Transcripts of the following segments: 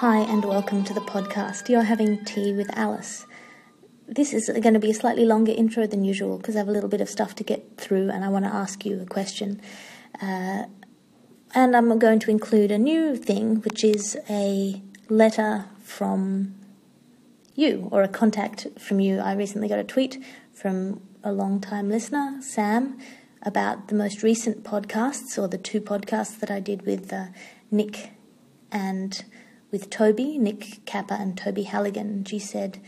Hi, and welcome to the podcast. You're having tea with Alice. This is going to be a slightly longer intro than usual because I have a little bit of stuff to get through and I want to ask you a question. Uh, and I'm going to include a new thing, which is a letter from you or a contact from you. I recently got a tweet from a long time listener, Sam, about the most recent podcasts or the two podcasts that I did with uh, Nick and with Toby, Nick Capper and Toby Halligan. She said,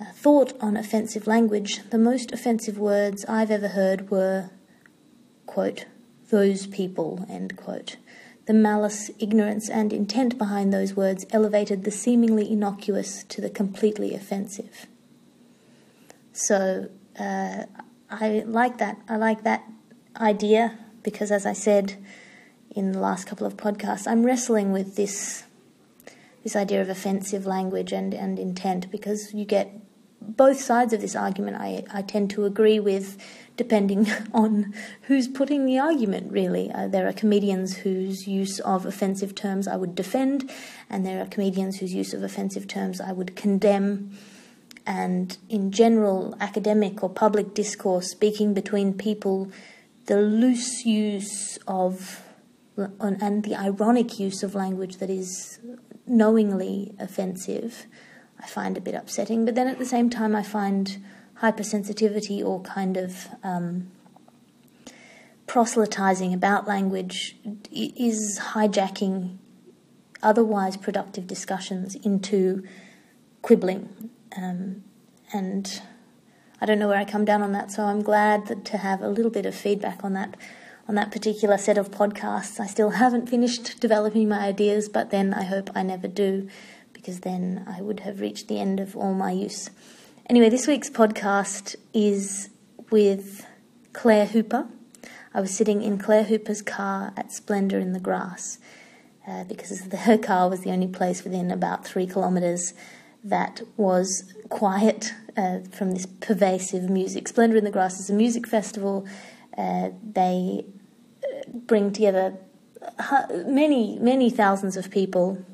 uh, Thought on offensive language. The most offensive words I've ever heard were, quote, those people, end quote. The malice, ignorance, and intent behind those words elevated the seemingly innocuous to the completely offensive. So, uh, I like that. I like that idea because, as I said in the last couple of podcasts, I'm wrestling with this this idea of offensive language and, and intent because you get both sides of this argument I, I tend to agree with depending on who's putting the argument really. Uh, there are comedians whose use of offensive terms I would defend and there are comedians whose use of offensive terms I would condemn. And in general academic or public discourse speaking between people the loose use of and the ironic use of language that is knowingly offensive, I find a bit upsetting. But then at the same time, I find hypersensitivity or kind of um, proselytizing about language is hijacking otherwise productive discussions into quibbling. Um, and I don't know where I come down on that, so I'm glad that, to have a little bit of feedback on that on that particular set of podcasts. I still haven't finished developing my ideas, but then I hope I never do, because then I would have reached the end of all my use. Anyway, this week's podcast is with Claire Hooper. I was sitting in Claire Hooper's car at Splendour in the Grass uh, because the, her car was the only place within about three kilometres that was quiet uh, from this pervasive music. Splendour in the Grass is a music festival uh, they uh, bring together many, many thousands of people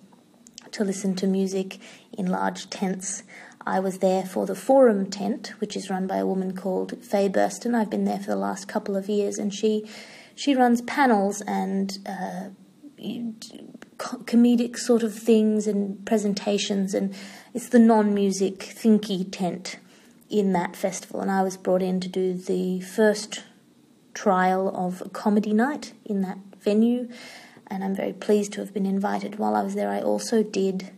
to listen to music in large tents. I was there for the Forum tent, which is run by a woman called Faye Burston. I've been there for the last couple of years, and she she runs panels and uh, comedic sort of things and presentations, and it's the non-music thinky tent in that festival. And I was brought in to do the first trial of a comedy night in that venue, and I'm very pleased to have been invited. While I was there, I also did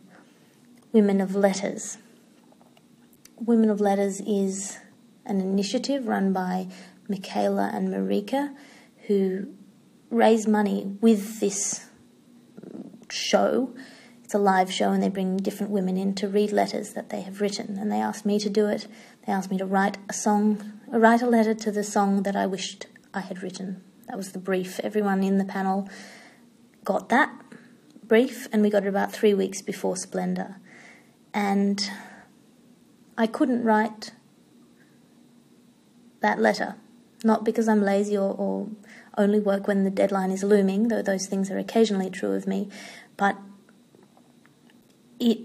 Women of Letters. Women of Letters is an initiative run by Michaela and Marieke who raise money with this show. It's a live show, and they bring different women in to read letters that they have written. And they asked me to do it. They asked me to write a song, write a letter to the song that I wished I had written. That was the brief. Everyone in the panel got that brief, and we got it about three weeks before Splendour. And I couldn't write that letter, not because I'm lazy or, or only work when the deadline is looming, though those things are occasionally true of me, but it.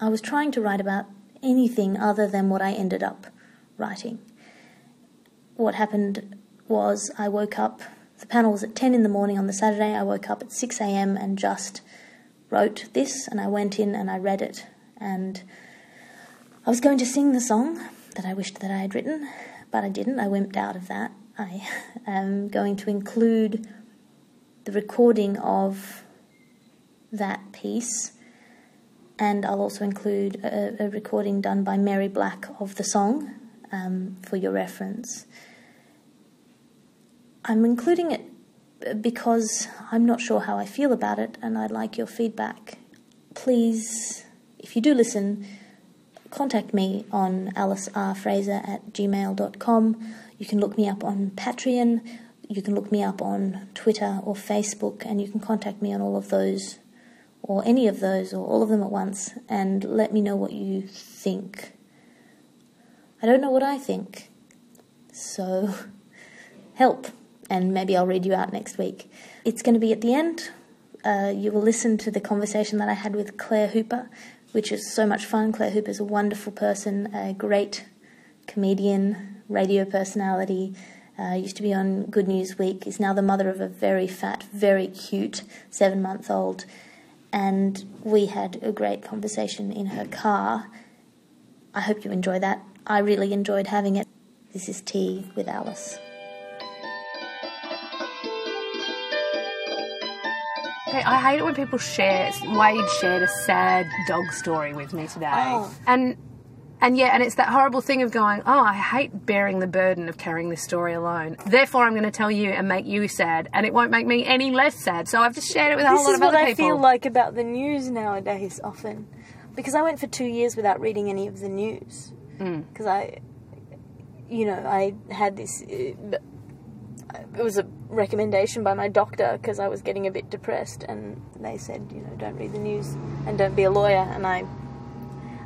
I was trying to write about anything other than what I ended up writing. What happened was I woke up, the panel was at 10 in the morning on the Saturday. I woke up at 6 a.m. and just wrote this, and I went in and I read it. And I was going to sing the song that I wished that I had written, but I didn't. I wimped out of that. I am going to include the recording of that piece, and I'll also include a, a recording done by Mary Black of the song um, for your reference. I'm including it because I'm not sure how I feel about it and I'd like your feedback. Please, if you do listen, contact me on alicefraser at gmail.com. You can look me up on Patreon, you can look me up on Twitter or Facebook, and you can contact me on all of those, or any of those, or all of them at once, and let me know what you think. I don't know what I think, so help and maybe I'll read you out next week. It's going to be at the end uh, you will listen to the conversation that I had with Claire Hooper, which is so much fun. Claire Hooper is a wonderful person, a great comedian, radio personality. Uh, used to be on Good News Week. Is now the mother of a very fat, very cute seven month old. And we had a great conversation in her car. I hope you enjoy that. I really enjoyed having it. This is Tea with Alice. I hate it when people share. Wade shared a sad dog story with me today, Oh. and and yeah, and it's that horrible thing of going, oh, I hate bearing the burden of carrying this story alone. Therefore, I'm going to tell you and make you sad, and it won't make me any less sad. So I've just shared it with a whole This lot is of what I feel like about the news nowadays, often, because I went for two years without reading any of the news. Mm. Because I, you know, I had this. Uh, It was a recommendation by my doctor because I was getting a bit depressed, and they said, you know, don't read the news and don't be a lawyer. And I,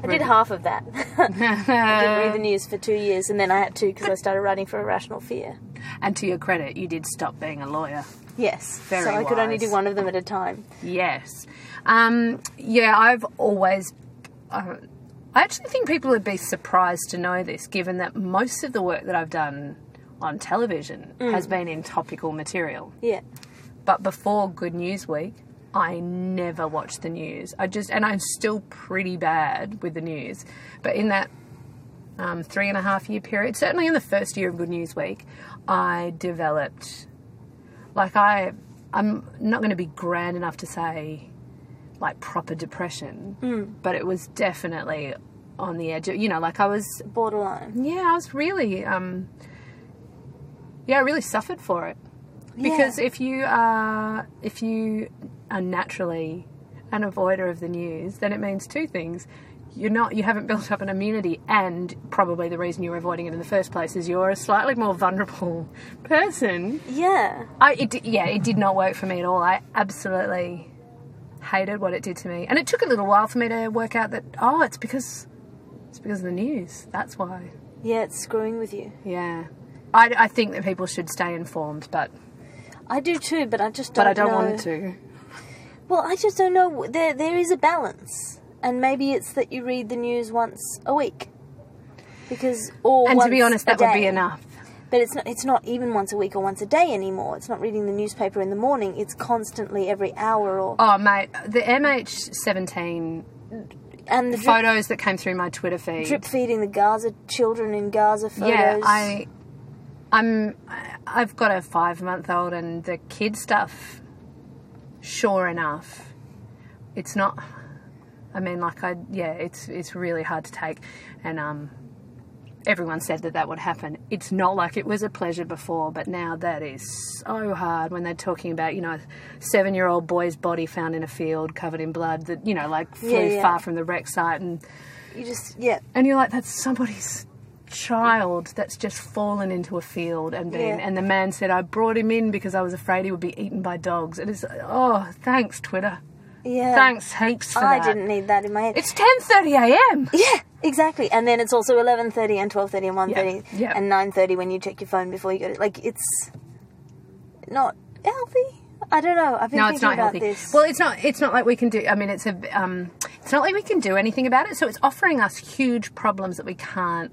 I did half of that. I didn't read the news for two years, and then I had to because I started writing for Irrational Fear. and to your credit, you did stop being a lawyer. Yes, Very so I could only do one of them at a time. Yes. Um, yeah, I've always. Uh, I actually think people would be surprised to know this, given that most of the work that I've done on television has been in topical material. Yeah. But before Good News Week, I never watched the news. I just, and I'm still pretty bad with the news. But in that um, three and a half year period, certainly in the first year of Good News Week, I developed, like, I, I'm not going to be grand enough to say, like, proper depression, but it was definitely on the edge of, you know, like I was Borderline. yeah, I was really, um, yeah, I really suffered for it because if you are if you are naturally an avoider of the news, then it means two things. You're not, you haven't built up an immunity, and probably the reason you're avoiding it in the first place is you're a slightly more vulnerable person. Yeah. I, it, yeah, it did not work for me at all. I absolutely hated what it did to me, and it took a little while for me to work out that oh, it's because it's because of the news. That's why. Yeah, it's screwing with you. Yeah. I, I think that people should stay informed, but I do too, but I just don't but I don't know. want to. Well, I just don't know. There, there is a balance, and maybe it's that you read the news once a week, because or And to be once honest, a that would be day. enough. But it's not. It's not even once a week or once a day anymore. It's not reading the newspaper in the morning. It's constantly every hour or Oh, mate, the MH17 and the drip, photos that came through my Twitter feed. drip feeding the Gaza children in Gaza photos. yeah, I, I'm, I've got a five-month-old, and the kid stuff. Sure enough, it's not. I mean, like I, yeah, it's it's really hard to take, and um, everyone said that that would happen. It's not like it was a pleasure before, but now that is so hard when they're talking about, you know, seven-year-old boy's body found in a field covered in blood that you know, like flew Yeah, yeah. far from the wreck site, and you just yeah. and you're like, that's somebody's child that's just fallen into a field and been. Yeah. And the man said, I brought him in because I was afraid he would be eaten by dogs. And it's, oh, thanks, Twitter. Yeah. Thanks heaps for I that. didn't need that in my head. It's 10:30 a.m. Yeah, exactly. And then it's also eleven thirty and twelve thirty and one thirty Yeah, yeah. and nine thirty when you check your phone before you go to like it's not healthy. I don't know. I've been No, thinking it's not about healthy. this. Well, it's not. It's not like we can do. I mean, it's a. Um, it's not like we can do anything about it. So it's offering us huge problems that we can't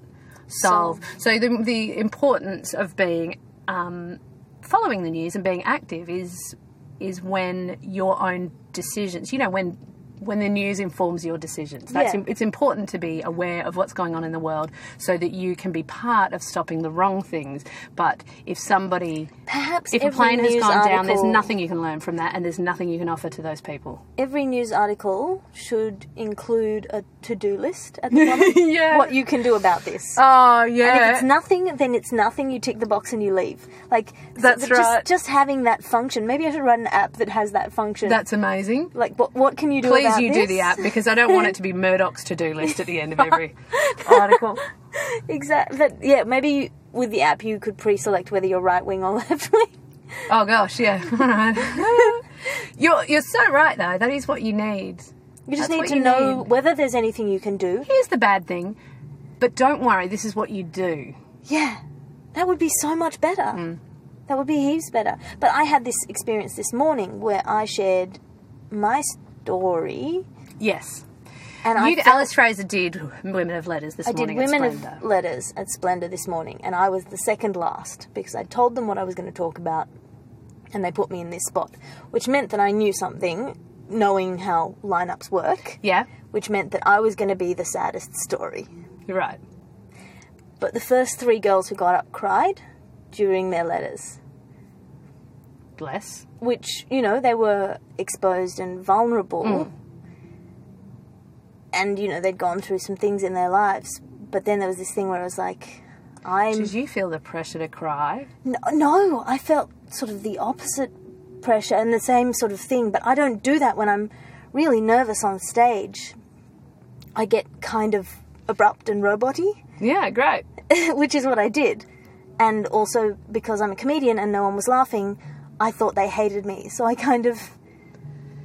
solve. So the the importance of being um, following the news and being active is is when your own decisions. You know, when when the news informs your decisions. That's Yeah. it's important to be aware of what's going on in the world so that you can be part of stopping the wrong things. But if somebody Perhaps if a plane has gone down, there's nothing you can learn from that, and there's nothing you can offer to those people. Every news article should include a to-do list at the bottom. Yeah. What you can do about this. Oh yeah. And if it's nothing, then it's nothing. You tick the box and you leave. Like That's just, right. Just having that function. Maybe I should run an app that has that function. that's amazing. like what? What can you do? Please, about you do the app because I don't want it to be Murdoch's to-do list at the end of every article. Exactly. But yeah, maybe with the app you could pre-select whether you're right wing or left wing. Oh gosh, yeah. You're you're so right though. That is what you need. You just That's need to know need. whether there's anything you can do. Here's the bad thing, but don't worry. This is what you do. Yeah, that would be so much better. Mm. That would be heaps better. But I had this experience this morning where I shared my story, Yes. and I You, felt- Alice Fraser did Women of Letters this I did Women at of. Letters at Splendour this morning, and I was the second last because I told them what I was going to talk about, and they put me in this spot, which meant that I knew something, knowing how lineups work, Yeah, which meant that I was going to be the saddest story. you're right. But the first three girls who got up cried during their letters, Which, you know, they were exposed and vulnerable. Hmm. And, you know, they'd gone through some things in their lives. But then there was this thing where I was like, I'm. Did you feel the pressure to cry? No, no, I felt sort of the opposite pressure and the same sort of thing, but I don't do that when I'm really nervous on stage. I get kind of abrupt and roboty, Yeah, great. which is what I did. And also because I'm a comedian and no one was laughing, I thought they hated me. So I kind of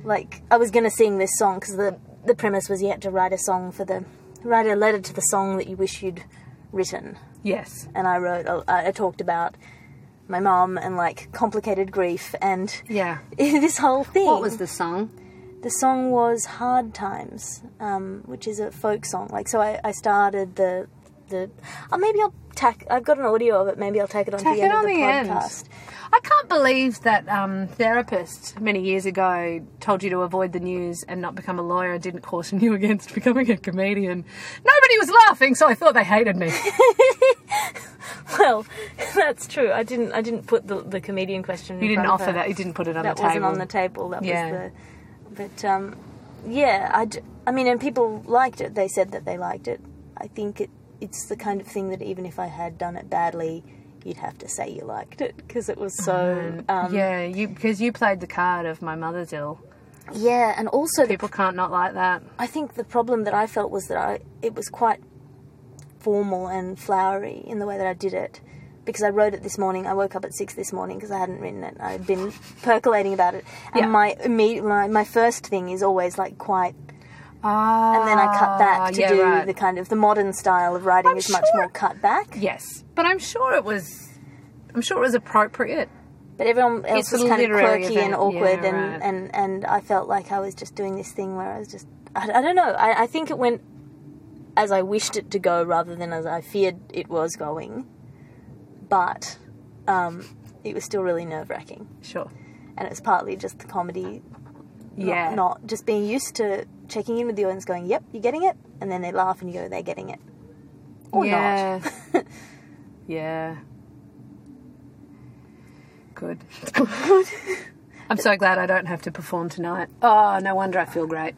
like I was to sing this song because the the premise was you had to write a song for the write a letter to the song that you wish you'd written Yes. and I wrote, I I talked about my mom and like complicated grief and Yeah. this whole thing. What was the song? The song was Hard Times, um, which is a folk song. Like, so I, I started the, the, oh, maybe I'll tack, I've got an audio of it, maybe I'll take it on Tack the it end on of the, the end. podcast. I can't believe that um, therapist many years ago told you to avoid the news and not become a lawyer and didn't caution you against becoming a comedian. Nobody was laughing, so I thought they hated me. Well, that's true. I didn't, I didn't put the, the comedian question. You didn't offer that. You didn't put it on that the table. That wasn't on the table. That Yeah. was the. But um, yeah, I, d- I mean, and people liked it. They said that they liked it. I think it it's the kind of thing that even if I had done it badly, you'd have to say you liked it because it was so. Um, yeah, you because you played the card of my mother's ill. yeah, and also the, People can't not like that. I think the problem that I felt was that I it was quite formal and flowery in the way that I did it. Because I wrote it this morning, I woke up at six this morning because I hadn't written it. I'd been percolating about it, and Yeah. my my, my first thing is always like quite Ah, and then I cut back to yeah, do right. the kind of the modern style of writing I'm is much more cut back. Yes, but I'm sure it was. I'm sure it was appropriate. But everyone else It's was kind of quirky and awkward, yeah, and, right. and, and I felt like I was just doing this thing where I was just I, I don't know. I, I think it went as I wished it to go rather than as I feared it was going. But um, it was still really nerve wracking, Sure. and it's partly just the comedy not- Yeah. not, just being used to checking in with the audience, going, "Yep, you're getting it," and then they laugh and you go, "They're getting it," or yeah. not. yeah. Good. Good. I'm so glad I don't have to perform tonight. Oh, no wonder I feel great.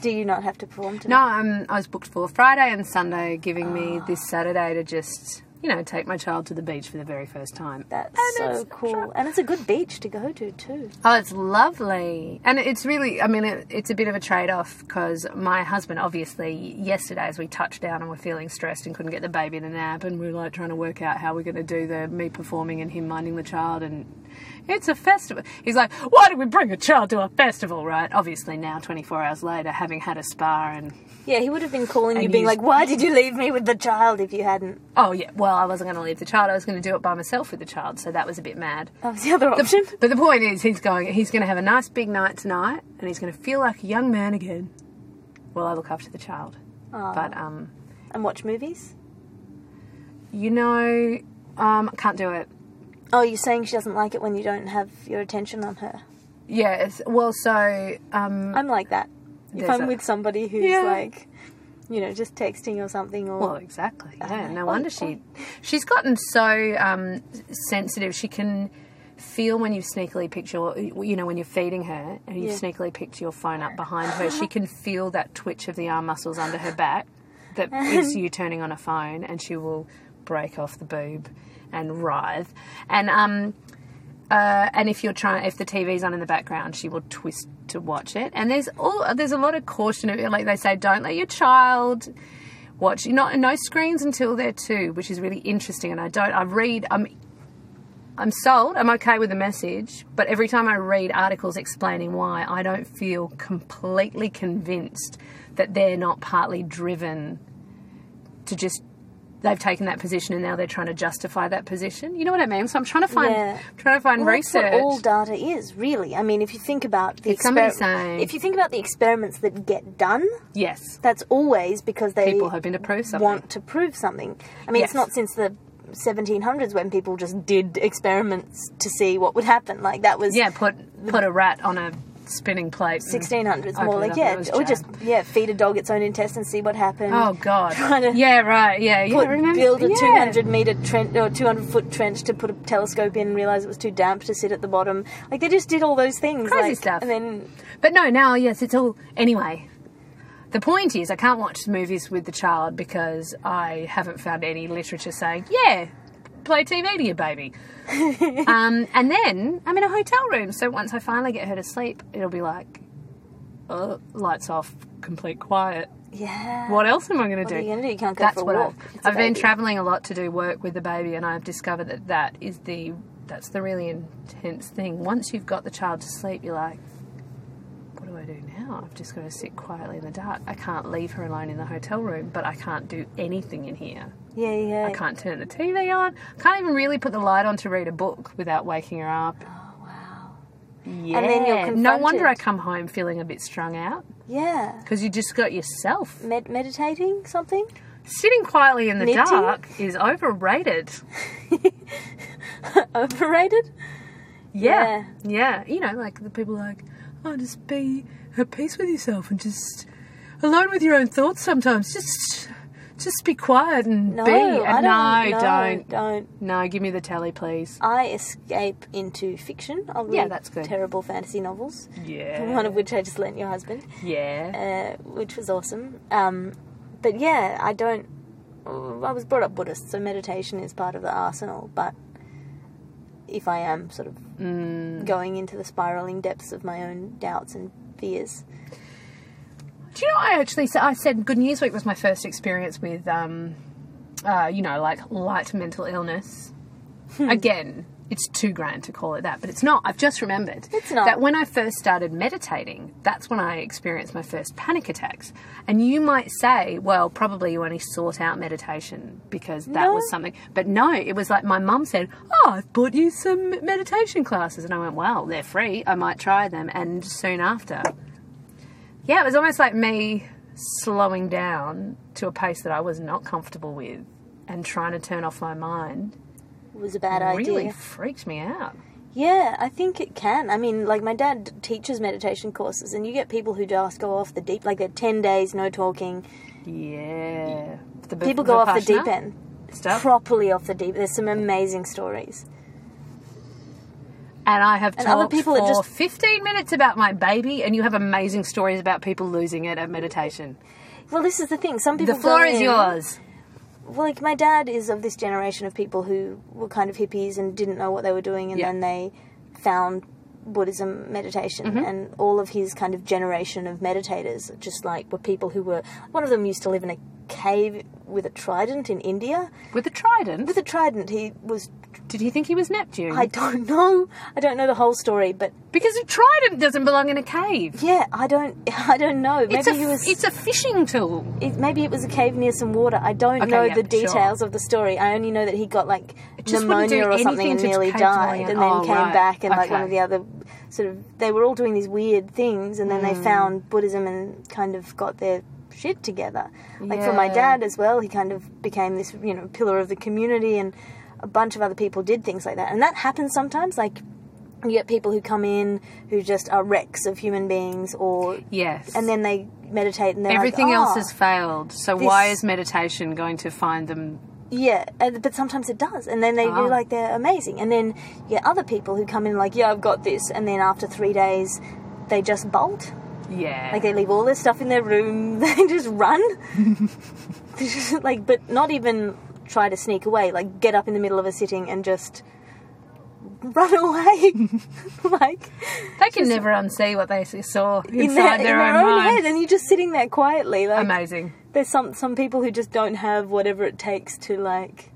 Do you not have to perform tonight? No, I'm, I was booked for Friday and Sunday, giving Ah. me this Saturday to just, you know, take my child to the beach for the very first time. That's And so cool, and it's a good beach to go to too. Oh, it's lovely. And it's really, I mean, it, it's a bit of a trade off because my husband, obviously, yesterday as we touched down and were feeling stressed and couldn't get the baby in a nap, and we were like trying to work out how we're going to do the me performing and him minding the child. And it's a festival. He's like, why do we bring a child to a festival, right? Obviously, now, 24 hours later, having had a spa and, Yeah, he would have been calling you, being like, "Why did you leave me with the child if you hadn't?" oh, yeah, well, I wasn't going to leave the child. I was going to do it by myself with the child. So that was a bit mad. That was the other option. But the point is, he's going. He's going to have a nice big night tonight, and he's going to feel like a young man again. While I look after the child. But um, and watch movies. you know, um, I can't do it. Oh, you're saying she doesn't like it when you don't have your attention on her. Yeah. It's, well, so um, I'm like that. If There's I'm a- with somebody who's Yeah. like, you know, just texting or something, or well, exactly. Yeah. No wonder she. She's gotten so um, sensitive. She can feel when you sneakily pick your, you know, when you're feeding her and you've Yeah. sneakily picked your phone up behind her. She can feel that twitch of the arm muscles under her back that is you turning on a phone, and she will break off the boob and writhe. And um, uh, and if you're trying, if the TV's on in the background, she will twist to watch it. And there's all there's a lot of caution. Like they say, don't let your child watch not no screens until they're two, which is really interesting. And I don't. I read. I'm. I'm sold. I'm okay with the message, but every time I read articles explaining why, I don't feel completely convinced that they're not partly driven to just they've taken that position and now they're trying to justify that position. You know what I mean? So I'm trying to find Yeah. trying to find Well, that's research. what all data is, really. I mean, if you think about the It's somebody exper- saying- if you think about the experiments that get done, yes, that's always because they people hoping to prove something. want to prove something. I mean, it's not since the 1700s when people just did experiments to see what would happen. Like that was yeah, put put a rat on a spinning plate. and 1600s, more like yeah, and it was or just yeah, feed a dog its own intestines, see what happens. Oh God! Yeah, right. Yeah, yeah. put, remember? build a yeah. 200 meter trench or 200 foot trench to put a telescope in and realize it was too damp to sit at the bottom. Like they just did all those things. Crazy like, stuff. And then But no, now yes, it's all anyway. The point is, I can't watch movies with the child because I haven't found any literature saying, "Yeah, play TV to your baby." um, and then I'm in a hotel room, so once I finally get her to sleep, it'll be like, uh, lights off, complete quiet. yeah. What else am I going to What do? are you going to do? You can't go That's for a what walk. I've, It's a I've been traveling a lot to do work with the baby, and I've discovered that that is the that's the really intense thing. Once you've got the child to sleep, you're like, what do I do now? I've just got to sit quietly in the dark. I can't leave her alone in the hotel room, but I can't do anything in here. Yeah, yeah. I can't turn the TV on. I can't even really put the light on to read a book without waking her up. Oh, wow. Yeah. And then you're no wonder I come home feeling a bit strung out Yeah. because you just got yourself. Med- meditating something? Sitting quietly in the Knitting? dark is overrated. Overrated? Yeah. yeah. You know, like the people like, oh, just be at peace with yourself and just alone with your own thoughts sometimes. Just just be quiet and No, be. I don't. no, don't. Don't. No, give me the telly, please. I escape into fiction. I'll read Yeah, that's good. terrible fantasy novels. Yeah. One of which I just lent your husband, Yeah. uh, which was awesome. Um, but yeah, I don't. I was brought up Buddhist, so meditation is part of the arsenal. But if I am sort of Mm. going into the spiraling depths of my own doubts and fears, Do you know? I actually I said Good News Week was my first experience with, um, uh, you know, like light mental illness. Hmm. Again, it's too grand to call it that, but it's not. I've just remembered It's not. that when I first started meditating, that's when I experienced my first panic attacks. And you might say, well, probably you only sought out meditation because that No. was something. But no, it was like my mum said, "Oh, I've bought you some meditation classes," and I went, "Well, they're free. I might try them." And soon after. Yeah, it was almost like me slowing down to a pace that I was not comfortable with and trying to turn off my mind it was a bad really idea. Really freaked me out. Yeah, I think it can. I mean, like my dad teaches meditation courses, and you get people who just go off the deep, like they're ten days no talking. Yeah. The People go off the deep end, Stuff. properly off the deep. There's some amazing stories. And I have And talked other people for just- 15 minutes about my baby, and you have amazing stories about people losing it at meditation. Well, this is the thing. Some people The floor is in- yours. Well, like my dad is of this generation of people who were kind of hippies and didn't know what they were doing, and Yeah. then they found Buddhism meditation, Mm-hmm. and all of his kind of generation of meditators just like were people who were. One of them used to live in a cave with a trident in India. With a trident. With a trident, he was. Did he think he was Neptune? I don't know. I don't know the whole story, but Because a trident doesn't belong in a cave. yeah, I don't. I don't know. Maybe It's a, he was. it's a fishing tool. it, maybe it was a cave near some water. I don't Okay, know yeah, the sure. details of the story. I only know that he got like just wouldn't do pneumonia or something anything and to nearly died, and then oh, came right. back and like one Okay. of the other sort of they were all doing these weird things, and then they Hmm. found Buddhism and kind of got their shit together. Like for my Yeah. dad as well, he kind of became this you know pillar of the community, and a bunch of other people did things like that, and that happens sometimes. Like you get people who come in who just are wrecks of human beings, or Yes. and then they meditate and they're Everything like, else "Oh." has failed. So why is meditation going to find them? Yeah, but sometimes it does, and then they Ah. feel like they're amazing. And then you get other people who come in like, yeah, I've got this, and then after three days, they just bolt. Yeah. Like they leave all their stuff in their room, they just run. Just, like, but not even try to sneak away. Like get up in the middle of a sitting and just run away. like they can never unsee what they saw inside in their, their, in own, their own head, and you're just sitting there quietly. Like Amazing. there's some some people who just don't have whatever it takes to like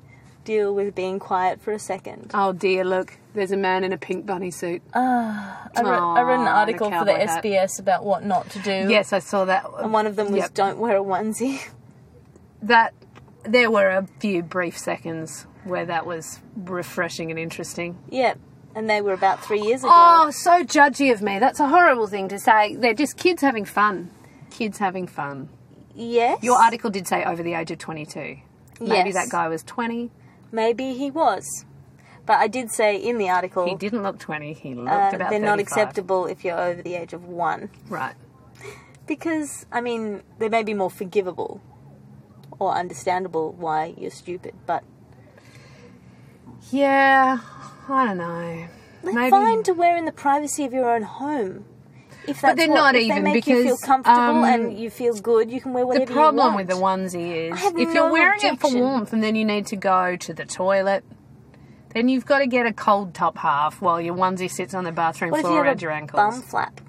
deal with being quiet for a second. Oh dear, look, there's a man in a pink bunny suit. Ah, I read, I read an article for the hat. SBS about what not to do. yes, I saw that. And one of them was Yep. don't wear a onesie. That there were a few brief seconds where that was refreshing and interesting. Yeah, and they were about three years ago. Oh, so judgy of me. That's a horrible thing to say. They're just kids having fun. Kids having fun. yes. Your article did say over the age of 22. Maybe Yes. that guy was 20. Maybe he was. But I did say in the article He didn't look 20. He looked uh, about they're not acceptable if you're over the age of one. Right. Because, I mean, they may be more forgivable or understandable why you're stupid, but Yeah, I don't know. they're Maybe. fine to wear in the privacy of your own home. If that's they're what, not if even they make you feel comfortable um, and you feel good, you can wear whatever you The problem want. with the onesie is if no you're wearing it for warmth and then you need to go to the toilet, then you've got to get a cold top half while your onesie sits on the bathroom what you floor around a your ankles. bum flap?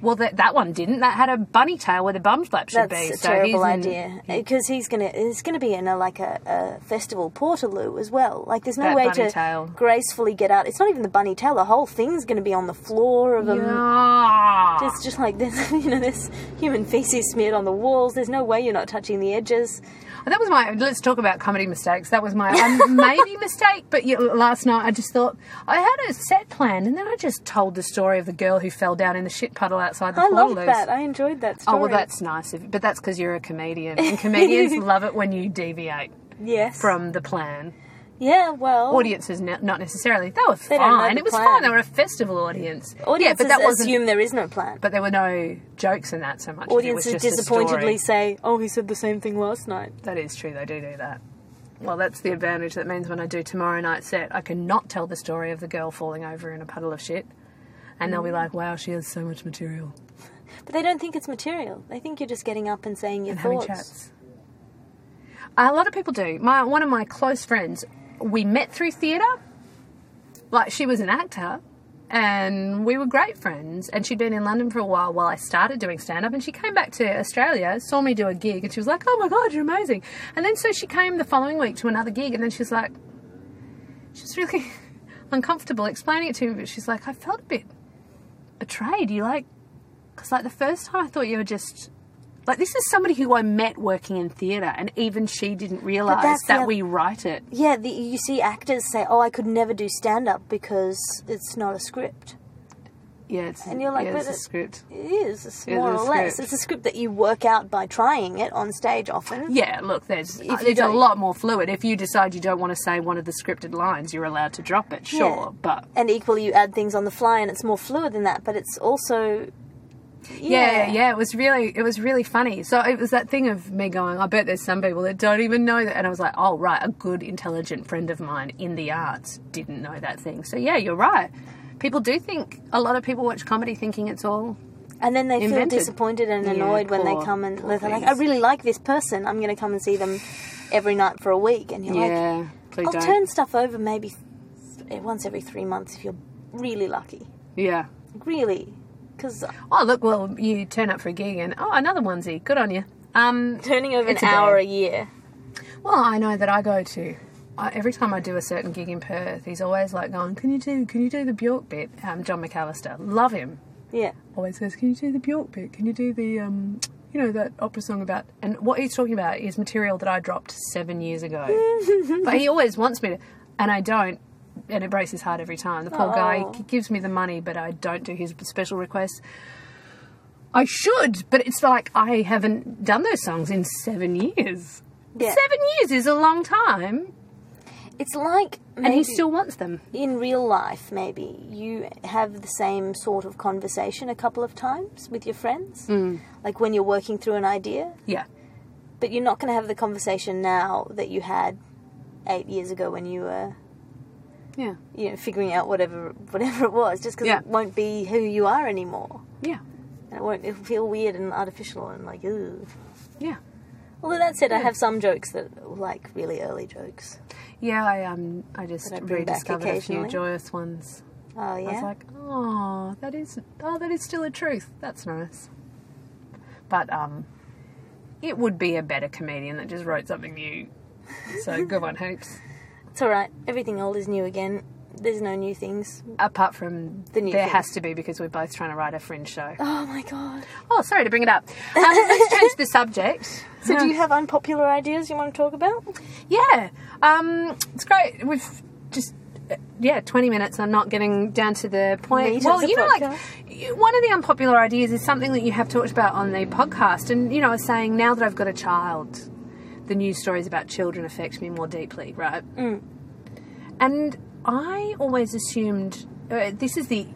Well, that, that one didn't. That had a bunny tail where the bum flap should That's be. a so terrible idea because uh, he's gonna it's gonna be in a like a, a festival portaloo as well. Like there's no way to tail. gracefully get out. It's not even the bunny tail. The whole thing's gonna be on the floor of a. Yeah. It's just like there's you know there's human feces smeared on the walls. There's no way you're not touching the edges. That was my. Let's talk about comedy mistakes. That was my um, maybe mistake. But yeah, last night I just thought I had a set plan, and then I just told the story of the girl who fell down in the shit puddle outside the I love Portaloos. that. I enjoyed that story. Oh well, that's nice. If, but that's because you're a comedian, and comedians love it when you deviate yes from the plan. Yeah. Well, Audiences not necessarily. They were They the It was plan. fine. They were a festival audience. yeah, audiences but that assume there is no plan. But there were no jokes in that so much. Audiences disappointedly say, "Oh, he said the same thing last night." That is true. They do do that. Well, that's the advantage. That means when I do tomorrow night's set, I cannot tell the story of the girl falling over in a puddle of shit, and they'll be mm. like, "Wow, she has so much material." But they don't think it's material. They think you're just getting up and saying your and thoughts. chats. A lot of people do. My one of my close friends, we met through theatre. Like she was an actor, and we were great friends. And she'd been in London for a while while I started doing stand up. And she came back to Australia, saw me do a gig, and she was like, "Oh my god, you're amazing!" And then so she came the following week to another gig, and then she's like, she's really uncomfortable explaining it to me. But she's like, I felt a bit betrayed. You like, because like the first time I thought you were just like this is somebody who I met working in theatre, and even she didn't realise that's the that we write it. Yeah, the, you see actors say, "Oh, I could never do stand up because it's not a script." Yeah, it's, And you're like, yeah, it's but a it- script. It is, it's more a or less. script. It's a script that you work out by trying it on stage often. Yeah, look, there's If uh, it's a lot more fluid. If you decide you don't want to say one of the scripted lines, you're allowed to drop it, sure. Yeah. But And equally, you add things on the fly, and it's more fluid than that. But it's also, yeah, yeah, it was really, it was really funny. So it was that thing of me going, I bet there's some people that don't even know that, and I was like, oh right, a good, intelligent friend of mine in the arts didn't know that thing. So yeah, you're right. People do think a lot of people watch comedy thinking it's all And then they feel disappointed and Yeah, annoyed when they come and they're like, "I really like this person. I'm going to come and see them every night for a week." And you're like, yeah. Please I'll don't. turn stuff over maybe once every three months if you're really lucky. yeah. Really. Because Oh look, well you turn up for a gig and oh another onesie, good on you. Um, turning over an hour a year. Well, I know that I go to. I, every time I do a certain gig in Perth, he's always like going, "Can you do? Can you do the Bjork bit?" Um, John McAllister, love him. Yeah. Always says, "Can you do the Bjork bit? Can you do the um, you know, that opera song about?" And what he's talking about is material that I dropped seven years ago. but he always wants me to, and I don't. And it breaks his heart every time. The poor guy Oh. he gives me the money, but I don't do his special requests. I should, but it's like I haven't done those songs in seven years. Yeah. Seven years is a long time, It's like and he still wants them. in real life, maybe you have the same sort of conversation a couple of times with your friends, Mm. like when you're working through an idea. Yeah, But you're not going to have the conversation now that you had eight years ago when you were, yeah, you know, figuring out whatever whatever it was, just because Yeah. it won't be who you are anymore. yeah, And it won't. It'll feel weird and artificial and like, ooh. yeah. Although that said, I have some jokes that are like really early jokes. Yeah, I um, I just I rediscovered a few joyous ones. Oh yeah. I was like, oh, that is, oh, that is still a truth. That's nice. But um, it would be a better comedian that just wrote something new. So good one, heaps. It's all right. Everything old is new again. There's no new things. apart from The new there thing. has to be because we're both trying to write a fringe show. Oh my god. Oh, sorry to bring it up. Um, let's change the subject. So, do you have unpopular ideas you want to talk about? Yeah, um, it's great. We've just uh, yeah, twenty minutes. I'm not getting down to the point. Meat well, you know, like podcast. y- one of the unpopular ideas is something that you have talked about on the podcast, and you know, I was saying now that I've got a child, the news stories about children affect me more deeply, right? Mm. And I always assumed uh, this is the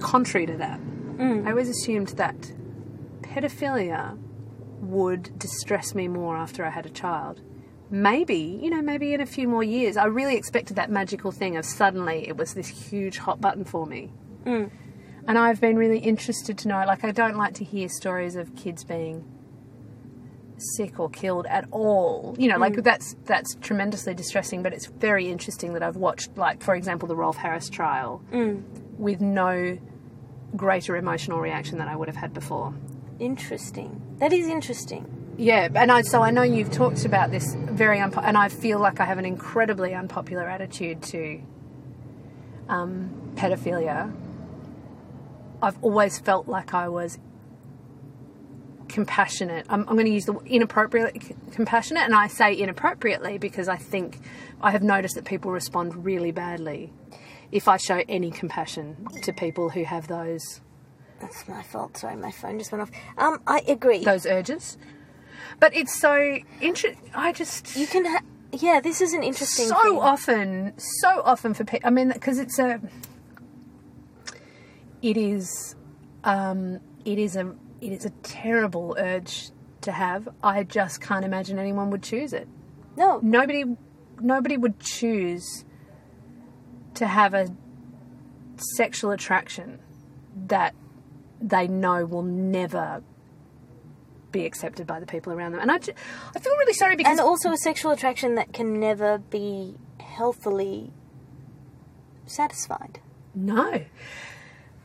contrary to that. Mm. I always assumed that pedophilia would distress me more after I had a child. Maybe, you know, maybe in a few more years. I really expected that magical thing of suddenly it was this huge hot button for me. Mm. And I've been really interested to know, like, I don't like to hear stories of kids being sick or killed at all. You know, like that's that's tremendously distressing, but it's very interesting that I've watched like for example the Rolf Harris trial with no greater emotional reaction than I would have had before. Interesting. That is interesting. Yeah, and I so I know you've talked about this very unpo- and I feel like I have an incredibly unpopular attitude to um, pedophilia. I've always felt like I was compassionate. I'm, I'm going to use the inappropriate c- compassionate, and I say inappropriately because I think I have noticed that people respond really badly if I show any compassion to people who have those That's my fault. Sorry, my phone just went off. Um, I agree. those urges. But it's so interesting. I just You can. Ha- yeah, this is an interesting. so thing. often, so often for people. I mean, because it's a, it is, um, it is a, it is a terrible urge to have. I just can't imagine anyone would choose it. No, Nobody, nobody would choose to have a sexual attraction that they know will never be accepted by the people around them. And I, ju- I feel really sorry because and also a sexual attraction that can never be healthily satisfied. No.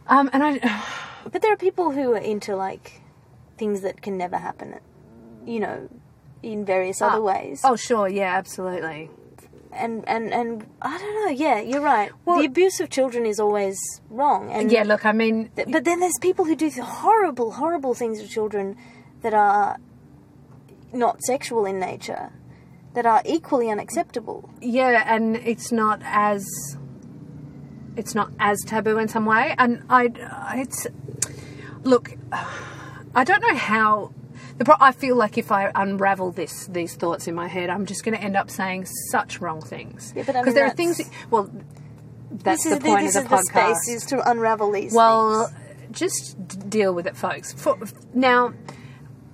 Um, and I, But there are people who are into like things that can never happen. You know, in various other ah. ways. oh sure, yeah, absolutely. and and and I don't know. Yeah, you're right. Well- the abuse of children is always wrong. And Yeah, look, I mean, th- but then there's people who do horrible, horrible things to children that are not sexual in nature, that are equally unacceptable. yeah, and it's not as, it's not as taboo in some way, and I, it's, look, I don't know how. The pro- I feel like if I unravel this, these thoughts in my head, I'm just going to end up saying such wrong things. Yeah, but I because mean, there are things. Well, that's the is point this of is the the podcast. space is to unravel these. Well, things. just deal with it, folks. For, now,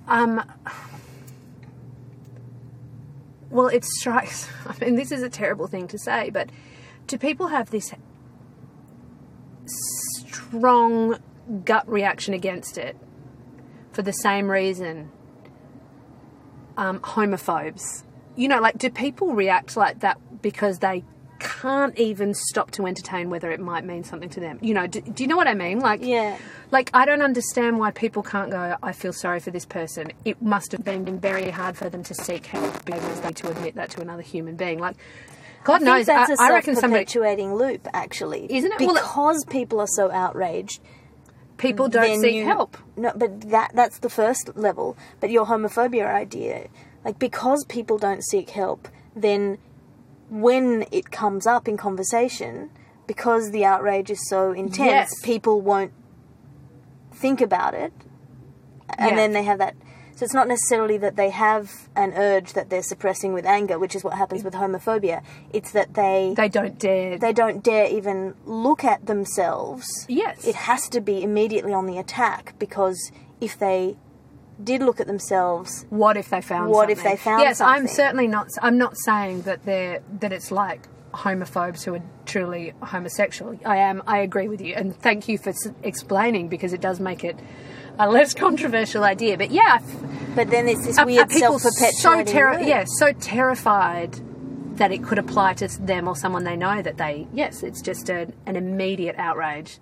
um, well, it strikes. I mean, this is a terrible thing to say, but do people have this strong gut reaction against it for the same reason um, homophobes? You know, like, do people react like that because they can't even stop to entertain whether it might mean something to them? You know, do, do you know what I mean? Like, Yeah. like I don't understand why people can't go. I feel sorry for this person. It must have been very hard for them to seek help because they to admit that to another human being. Like, God I knows. that's a I, I reckon somebody self-perpetuating loop, actually, Isn't it? Well, Because people are so outraged, people don't seek you- help. No, but that that's the first level. But your homophobia idea, like because people don't seek help, then when it comes up in conversation, because the outrage is so intense, Yes. people won't think about it, and Yeah. then they have that. So it's not necessarily that they have an urge that they're suppressing with anger, which is what happens with homophobia. It's that they They don't dare. they don't dare even look at themselves yes. it has to be immediately on the attack because if they did look at themselves, what if they found? What if they found Yes, I'm certainly not. I'm not saying that they're that it's like homophobes who are truly homosexual. I am. I agree with you, and thank you for explaining because it does make it a less controversial idea. But yeah, but then it's this weird are people so terri- yeah, so terrified that it could apply to them or someone they know that they yes, it's just a, an immediate outrage.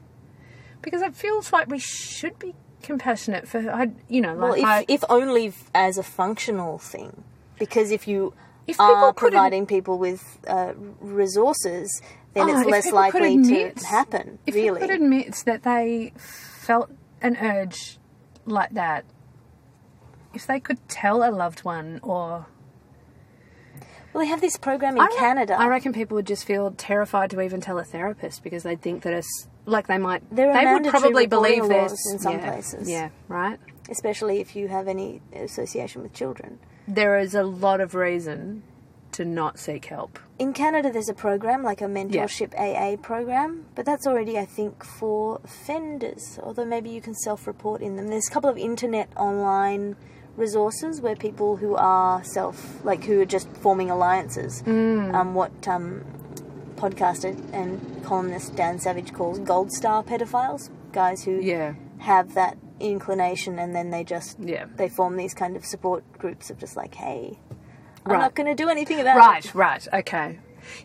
Because it feels like we should be compassionate for I, you know, Well, if I, if only as a functional thing, because if you if are providing people with uh, resources, then Oh, it's less likely admit- to happen. If really, you could admit that they felt an urge like that, if they could tell a loved one or well, they have this program in I Canada. I reckon people would just feel terrified to even tell a therapist because they'd think that it's like they might. There they would probably believe this in some yeah, places. Yeah, right. especially if you have any association with children. There is a lot of reason to not seek help. In Canada, there's a program like a mentorship AA program, but that's already, I think, for offenders. Although maybe you can self-report in them. There's a couple of internet online resources where people who are self, like who are just forming alliances. Mm. Um, what um, podcaster and columnist Dan Savage calls gold star pedophiles, guys who Yeah, have that inclination and then they just yeah. they form these kind of support groups of just like, hey, I'm Right. not going to do anything about it. Right, right, okay.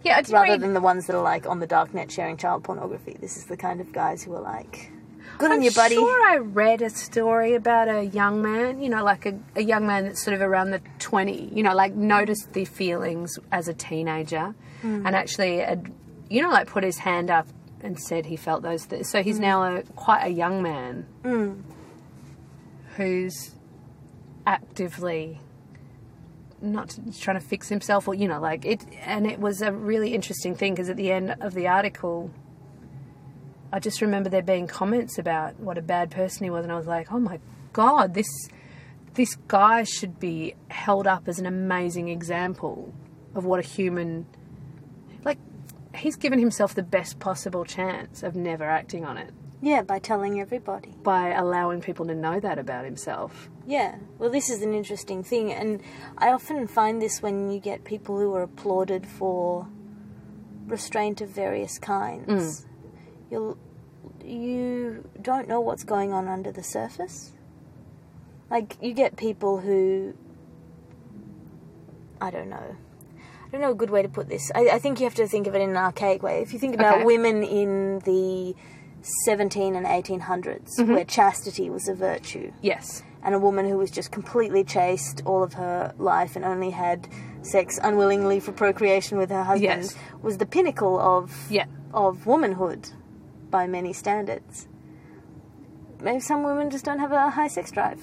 Yeah, Rather read- than the ones that are like on the darknet sharing child pornography. This is the kind of guys who are like, good I'm on you, buddy. sure I read a story about a young man, you know, like a, a young man that's sort of around the 20, you know, like noticed the feelings as a teenager Hmm. and actually, had, you know, like put his hand up and said he felt those things. So he's now a, quite a young man who's actively not trying to fix himself or, you know, like it. And it was a really interesting thing because at the end of the article, I just remember there being comments about what a bad person he was, and I was like, oh my god, this this guy should be held up as an amazing example of what a human like. He's given himself the best possible chance of never acting on it Yeah, by telling everybody. by allowing people to know that about himself. Yeah, well, this is an interesting thing, and I often find this when you get people who are applauded for restraint of various kinds. Mm. You'll you don't know what's going on under the surface. Like you get people who I don't know. I don't know a good way to put this. I, I think you have to think of it in an archaic way. If you think about Okay. women in the 17 and 1800s, mm-hmm. where chastity was a virtue, Yes. And a woman who was just completely chaste all of her life and only had sex unwillingly for procreation with her husband Yes. was the pinnacle of Yeah. of womanhood by many standards. Maybe some women just don't have a high sex drive.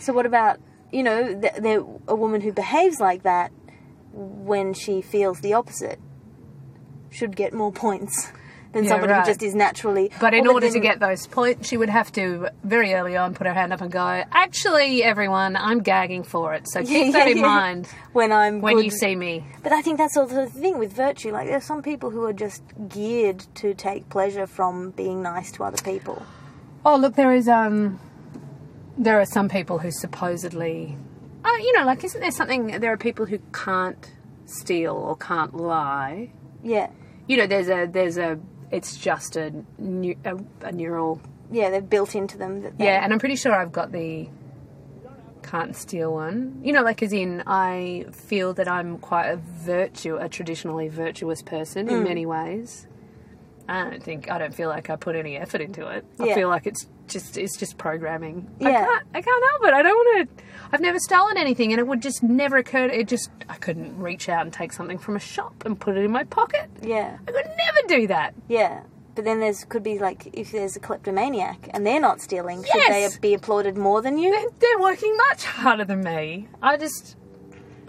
So what about you know th- there a woman who behaves like that when she feels the opposite should get more points than Yeah, somebody right. who just is naturally. But in order to get those points, she would have to very early on put her hand up and go, "Actually, everyone, I'm gagging for it. So keep Yeah, that in mind when I'm when good you see me." But I think that's also the thing with virtue. Like, there are some people who are just geared to take pleasure from being nice to other people. Oh, look, there is um, there are some people who supposedly, oh, you know, like isn't there something? There are people who can't steal or can't lie. Yeah, You know, there's a there's a it's just a, neu- a, a neural. yeah, they're built into them. That Yeah, and I'm pretty sure I've got the can't steal one. You know, like as in I feel that I'm quite a virtue, a traditionally virtuous person Mm. in many ways. I don't think I don't feel like I put any effort into it. I Yeah. feel like it's just it's just programming. I Yeah. can't I can't help it. I don't want to. I've never stolen anything, and it would just never occur. To, It just I couldn't reach out and take something from a shop and put it in my pocket. yeah, I could never do that. yeah. But then there's could be like if there's a kleptomaniac and they're not stealing, yes! should they be applauded more than you? They're working much harder than me. I just,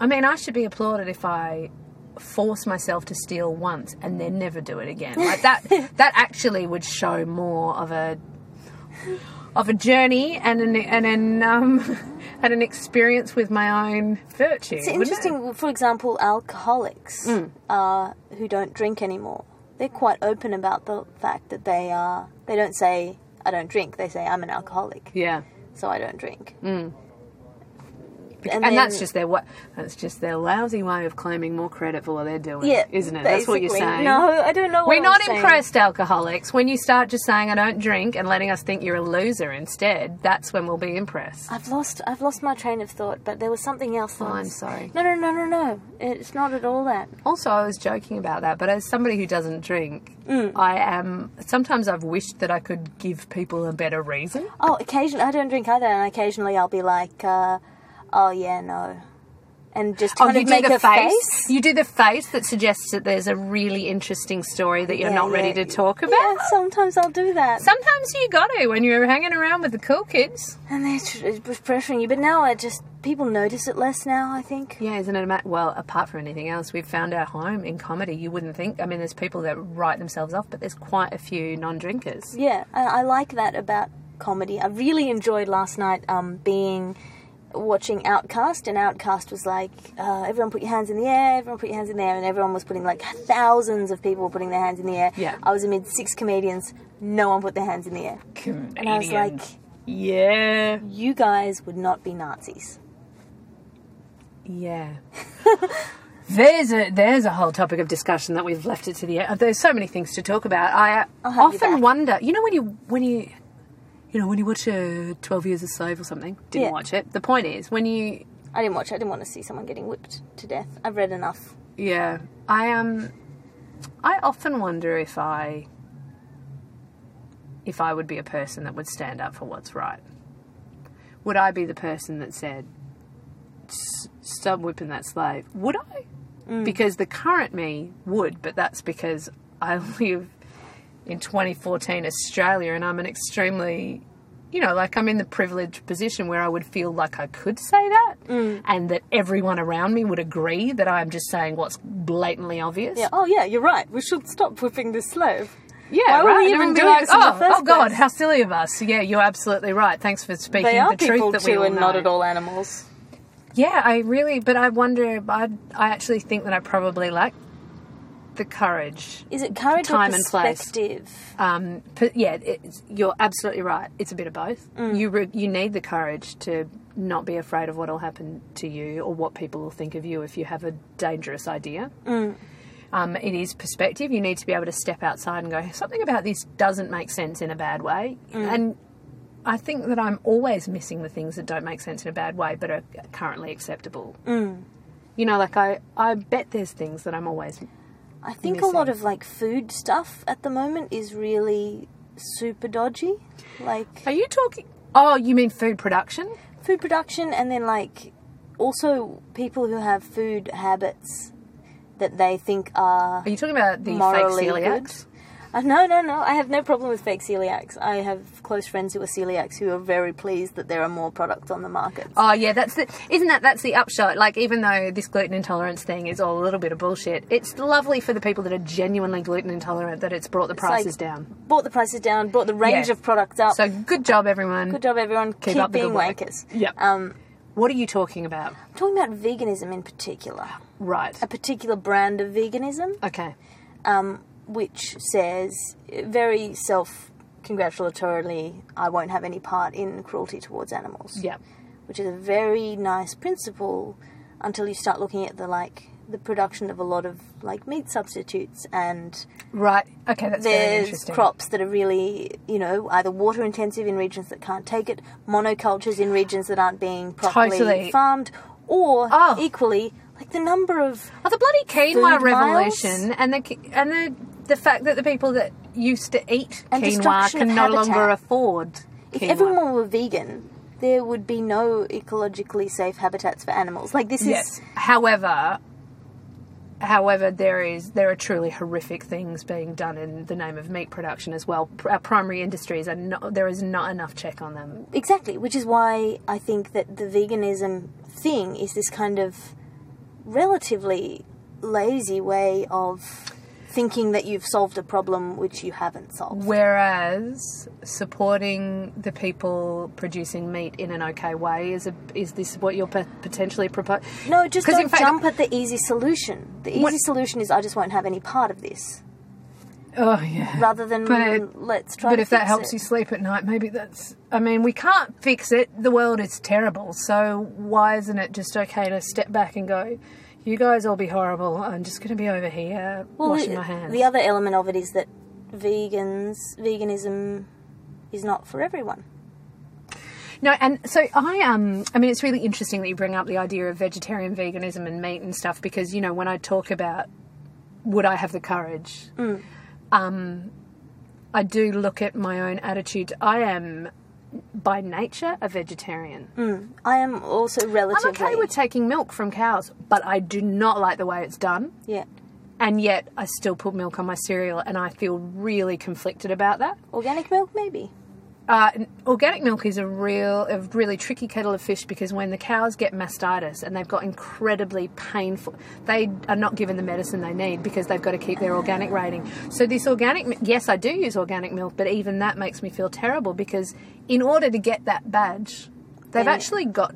I mean, I should be applauded if I force myself to steal once and then never do it again. Like that, that actually would show more of a, of a journey and an and an um, and an experience with my own virtue. It's wouldn't it? interesting. For example, alcoholics Mm. uh, who don't drink anymore. They're quite open about the fact that they are. They don't say "I don't drink." They say "I'm an alcoholic, Yeah. so I don't drink." And, then- that's just their what? That's just their lousy way of claiming more credit for what they're doing, Yeah, isn't it? That's what you're saying. No, I don't know. What We're I'm not saying. impressed, alcoholics. When you start just saying I don't drink and letting us think you're a loser instead, that's when we'll be impressed. I've lost. I've lost my train of thought, but there was something else. Oh, I'm sorry. No, no, no, no, no. It's not at all that. Also, I was joking about that, but as somebody who doesn't drink, Mm. I am. Sometimes I've wished that I could give people a better reason. Oh, occasionally I don't drink either, and occasionally I'll be like, uh, "Oh yeah, no, and just Oh, kind you of do make the a face. face. You do the face that suggests that there's a really interesting story that you're Yeah, not ready yeah. to talk about. Yeah, sometimes I'll do that. Sometimes you got to when you're hanging around with the cool kids. and they're tr- it was pressuring you, but now I just people notice it less now. I think. Yeah, isn't it? Well, apart from anything else, we've found our home in comedy. You wouldn't think. I mean, there's people that write themselves off, but there's quite a few non-drinkers. Yeah, I, I like that about comedy. I really enjoyed last night um, being watching OutKast, and OutKast was like, uh, everyone put your hands in the air, everyone put your hands in the air, and everyone was putting like thousands of people putting their hands in the air. Yeah. I was amid six comedians, no one put their hands in the air, and I was like, yeah, you guys would not be Nazis. yeah. There's a there's a whole topic of discussion that we've left it to the end. There's so many things to talk about. I often wonder, you know, when you when you you know when you watch uh, Twelve Years a Slave or something. Didn't Yeah. watch it. The point is when you I didn't watch. it. I didn't want to see someone getting whipped to death. I've read enough. Yeah, I um, I often wonder if I, if I would be a person that would stand up for what's right. Would I be the person that said, "Stop whipping that slave"? Would I? Because the current me would, but that's because I live in 2014 Australia, and I'm an extremely you know, like I'm in the privileged position where I would feel like I could say that mm. and that everyone around me would agree that I'm just saying what's blatantly obvious. Yeah. Oh yeah, you're right. We should stop whipping this slave. Yeah, Why would right. we even be like, this in the oh, oh God, place?" how silly of us. Yeah, you're absolutely right. Thanks for speaking They are the truth people that we too, all and not at all animals. Yeah, I really, but I wonder, I, I actually think that I probably lack the courage Is it courage Time or and place. perspective? Um, yeah, you're absolutely right. It's a bit of both. You re- you need the courage to not be afraid of what will happen to you or what people will think of you if you have a dangerous idea. Um, it is perspective. You need to be able to step outside and go, something about this doesn't make sense in a bad way. And I think that I'm always missing the things that don't make sense in a bad way but are currently acceptable. You know, like I, I bet there's things that I'm always I think a lot of like food stuff at the moment is really super dodgy. Like Are you talking? Oh, you mean food production? food production and then like also people who have food habits that they think are Are you talking about the fake celiacs? Uh, no, no, no. I have no problem with fake celiacs. I have close friends who are celiacs who are very pleased that there are more products on the market. Oh yeah, that's the isn't that that's the upshot. Like even though this gluten intolerance thing is all a little bit of bullshit, it's lovely for the people that are genuinely gluten intolerant that it's brought the prices like- down. Brought the prices down, brought the range Yeah. of products up. So good job, everyone. Good job, everyone. Keep, up the being good work. wankers. Yep. Um, What are you talking about? I'm talking about veganism in particular. Right. A particular brand of veganism, Okay. um, which says very self congratulatorily, I won't have any part in cruelty towards animals. Yeah. Which is a very nice principle until you start looking at the like the production of a lot of like meat substitutes and Right. Okay, that's very there's crops that are really, you know, either water intensive in regions that can't take it, monocultures in regions that aren't being properly Totally. farmed, or Oh. equally, like the number of Oh, the bloody quinoa revolution and the and the the fact that the people that used to eat And quinoa can no longer afford if everyone were vegan, there would be no ecologically safe habitats for animals. Like this Yes. is However, however, there is there are truly horrific things being done in the name of meat production as well. Our primary industries are not. There is not enough check on them. exactly, which is why I think that the veganism thing is this kind of relatively lazy way of thinking that you've solved a problem which you haven't solved. Whereas supporting the people producing meat in an okay way is a is this what you're potentially proposing? No, just don't fact- jump at the easy solution. The easy What- solution is I just won't have any part of this, Oh yeah. rather than But let's try. But if that helps it. you sleep at night, maybe that's. I mean, we can't fix it. The world is terrible. So why isn't it just okay to step back and go, you guys all be horrible. I'm just going to be over here Well, washing the- my hands. The other element of it is that vegans, veganism, is not for everyone. No, and so I um I mean it's really interesting that you bring up the idea of vegetarian veganism and meat and stuff because you know when I talk about would I have the courage um I do look at my own attitude I am by nature a vegetarian. Mm. I am also relatively. I'm okay with taking milk from cows, but I do not like the way it's done. yeah. And yet, I still put milk on my cereal, and I feel really conflicted about that. Organic milk, maybe. Uh, organic milk is a real, a really tricky kettle of fish because when the cows get mastitis and they've got incredibly painful, they are not given the medicine they need because they've got to keep their organic rating. So this organic, yes, I do use organic milk, but even that makes me feel terrible because in order to get that badge, they've They- actually got,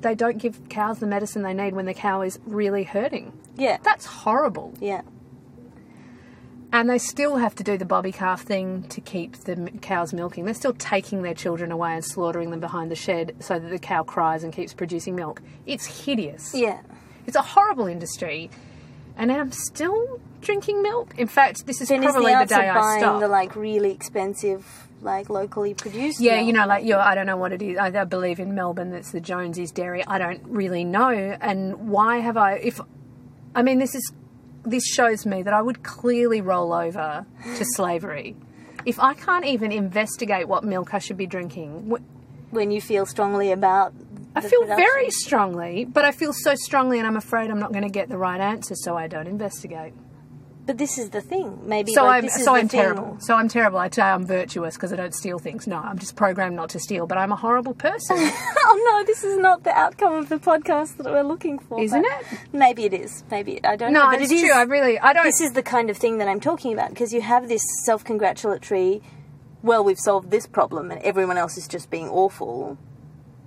they don't give cows the medicine they need when the cow is really hurting. Yeah. That's horrible. Yeah. And they still have to do the bobby calf thing to keep the cows milking. They're still taking their children away and slaughtering them behind the shed so that the cow cries and keeps producing milk. It's hideous. Yeah. It's a horrible industry. And I'm still drinking milk. In fact, this is Then is probably the the, answer day I buying stop. the like really expensive, like locally produced? yeah, milk? you know, like you I don't know what it is. I, I believe in Melbourne that's the Jonesy's dairy. I don't really know. And why have I? If I mean, this is this shows me that I would clearly roll over to slavery. If I can't even investigate what milk I should be drinking, wh- when you feel strongly about. I feel production. very strongly, but I feel so strongly, and I'm afraid I'm not going to get the right answer, so I don't investigate. But this is the thing. Maybe So like, I'm this is so I'm thing. terrible. So I'm terrible. I say I'm virtuous because I don't steal things. No, I'm just programmed not to steal, but I'm a horrible person. oh no, this is not the outcome of the podcast that we're looking for. Isn't it? Maybe it is. Maybe I don't no, know. But it's it is- true. I really I don't. This is the kind of thing that I'm talking about because you have this self-congratulatory. Well, we've solved this problem, and everyone else is just being awful.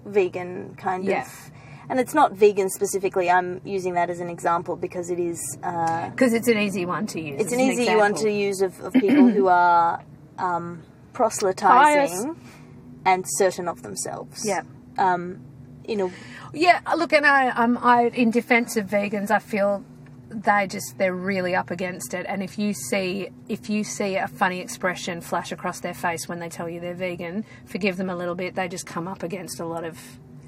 Vegan kind Yeah. of. And it's not vegan specifically. I'm using that as an example because it is. Uh, Because it's an easy one to use. it's as an easy one to use of, of people who are um, proselytizing and certain of themselves. Yeah. Um, in a Yeah, look, and I, um, I, in defence of vegans, I feel they just they're really up against it. And if you see if you see a funny expression flash across their face when they tell you they're vegan, forgive them a little bit. They just come up against a lot of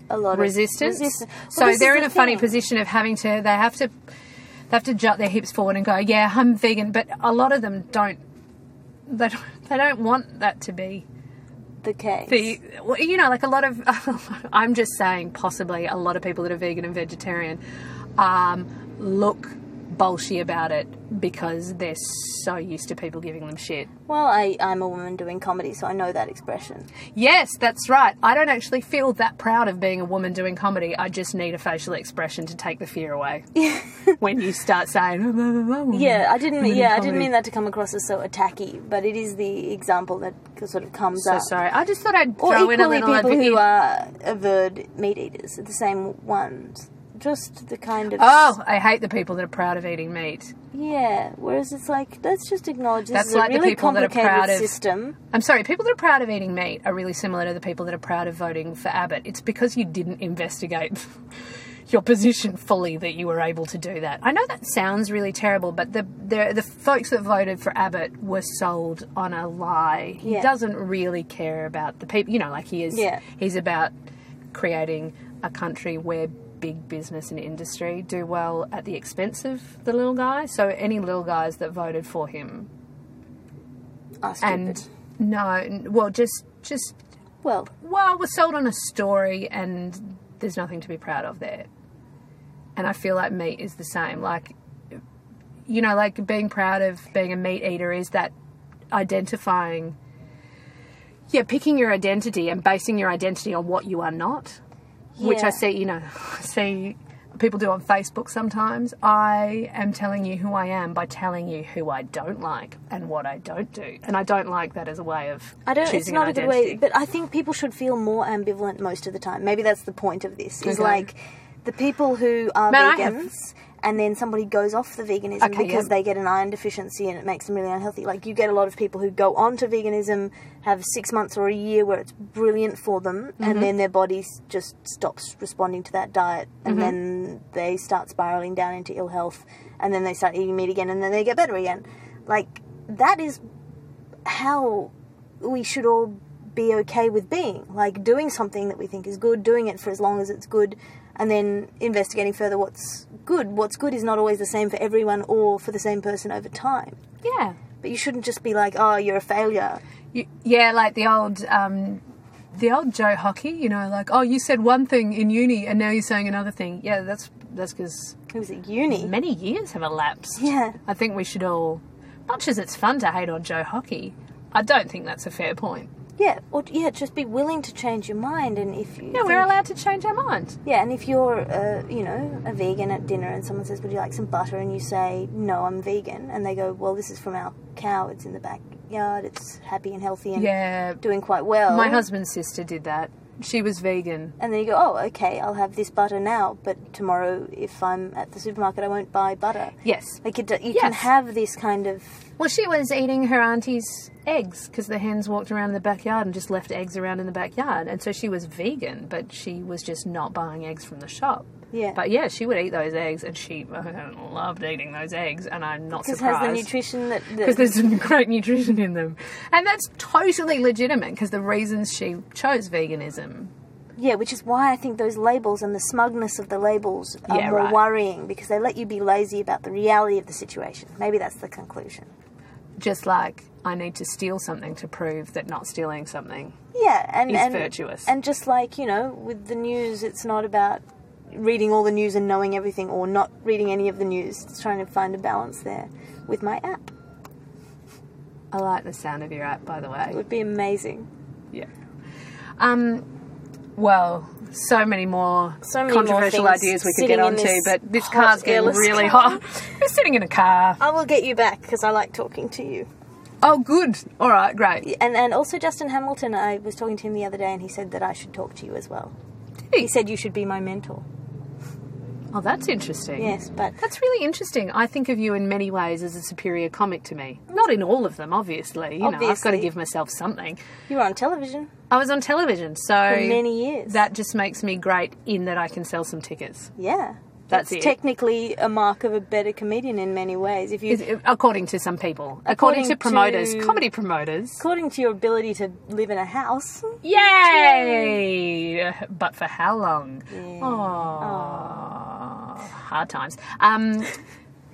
a lot resistance. of resistance. So is they're in the a funny position of having to. They have to. They have to jut their hips forward and go, "Yeah, I'm vegan," but a lot of them don't. They don't, they don't want that to be The case. the well, you know like a lot of i'm just saying possibly a lot of people that are vegan and vegetarian um, look bolshy about it because they're so used to people giving them shit well, I, I'm a woman doing comedy, so I know that expression. yes that's right i don't actually feel that proud of being a woman doing comedy i just need a facial expression to take the fear away when you start saying "Oh, blah, blah, blah, Yeah, I didn't. Yeah, I didn't mean that to come across as so attacky, but it is the example that sort of comes so up. sorry i just thought i'd Or throw in a equally, little people who are averred meat eaters the same ones. Just the kind of oh i hate the people that are proud of eating meat yeah. Whereas it's like let's just acknowledge this That's is like a the really people that are complicated proud of- system. I'm sorry, people that are proud of eating meat are really similar to the people that are proud of voting for Abbott. It's because you didn't investigate your position fully that you were able to do that. I know that sounds really terrible, but the the, the folks that voted for Abbott were sold on a lie. He Yeah. doesn't really care about the people. You know, like he is. Yeah. He's about creating a country where big business and industry do well at the expense of the little guy. So any little guys that voted for him Are stupid. and no, well, just just well, well, we're sold on a story, and there's nothing to be proud of there. And I feel like meat is the same. Like, you know, like being proud of being a meat eater is that identifying, yeah, picking your identity and basing your identity on what you are not, which I see, you know, see people do on Facebook sometimes. I am telling you who I am by telling you who I don't like and what I don't do. And I don't like that as a way of I don't. It's not a good way, but I think people should feel more ambivalent most of the time. Maybe that's the point of this. Is Okay. like the people who are Man, vegans. And then somebody goes off the veganism Okay, because yeah. they get an iron deficiency and it makes them really unhealthy. Like you get a lot of people who go on to veganism, have six months or a year where it's brilliant for them, Mm-hmm. and then their body just stops responding to that diet, and Mm-hmm. then they start spiraling down into ill health, and then they start eating meat again, and then they get better again. Like that is how we should all be okay with being like doing something that we think is good doing it for as long as it's good and then investigating further what's good what's good is not always the same for everyone or for the same person over time Yeah. but you shouldn't just be like oh you're a failure You, yeah, like the old um, the old Joe Hockey, you know, like, oh, you said one thing in uni and now you're saying another thing. Yeah, that's that's because It was at uni. many years have elapsed. Yeah. I think we should all, much as it's fun to hate on Joe Hockey, I don't think that's a fair point. Yeah, or yeah, just be willing to change your mind, and if you Yeah, we're allowed to change our mind. Yeah, and if you're, uh, you know, a vegan at dinner and someone says, "Would you like some butter?" and you say, "No, I'm vegan," and they go, "Well, this is from our cow. It's in the backyard. It's happy and healthy and Yeah. doing quite well." My husband's sister did that. She was vegan. And then you go, "Oh, okay, I'll have this butter now, but tomorrow, if I'm at the supermarket, I won't buy butter." Yes. Like it, you can have this kind of Well, she was eating her auntie's eggs because the hens walked around in the backyard and just left eggs around in the backyard. And so she was vegan, but she was just not buying eggs from the shop. yeah, But yeah, she would eat those eggs, and she loved eating those eggs. And I'm not because it has the nutrition that, that because there's some great nutrition in them, and that's totally legitimate. Because the reasons she chose veganism, Yeah, which is why I think those labels and the smugness of the labels are Yeah, more right. worrying because they let you be lazy about the reality of the situation. Maybe that's the conclusion. Just like I need to steal something to prove that not stealing something. Yeah, and Is and virtuous. And just like you know, with the news, it's not about reading all the news and knowing everything, or not reading any of the news. It's trying to find a balance there. With my app, I like the sound of your app, by the way. it would be amazing. Yeah. Um. Well, so many more So many controversial things ideas we could get onto, this but this car's getting really car. hot. We're sitting in a car. I will get you back because I like talking to you. Oh, good. All right, great. And and also Justin Hamilton, I was talking to him the other day, and he said that I should talk to you as well. he? He said you should be my mentor. Oh, that's interesting. Yes, but That's really interesting. I think of you in many ways as a superior comic to me. Not in all of them, obviously. You know, I've got to give myself something. you were on television I was on television, so for many years. that just makes me great in that I can sell some tickets. yeah, That's technically a mark of a better comedian in many ways. If you, Is- according to some people, according, According to promoters, to- comedy promoters. according to your ability to live in a house, Yay! But for how long? Yeah. Oh, hard times. Um,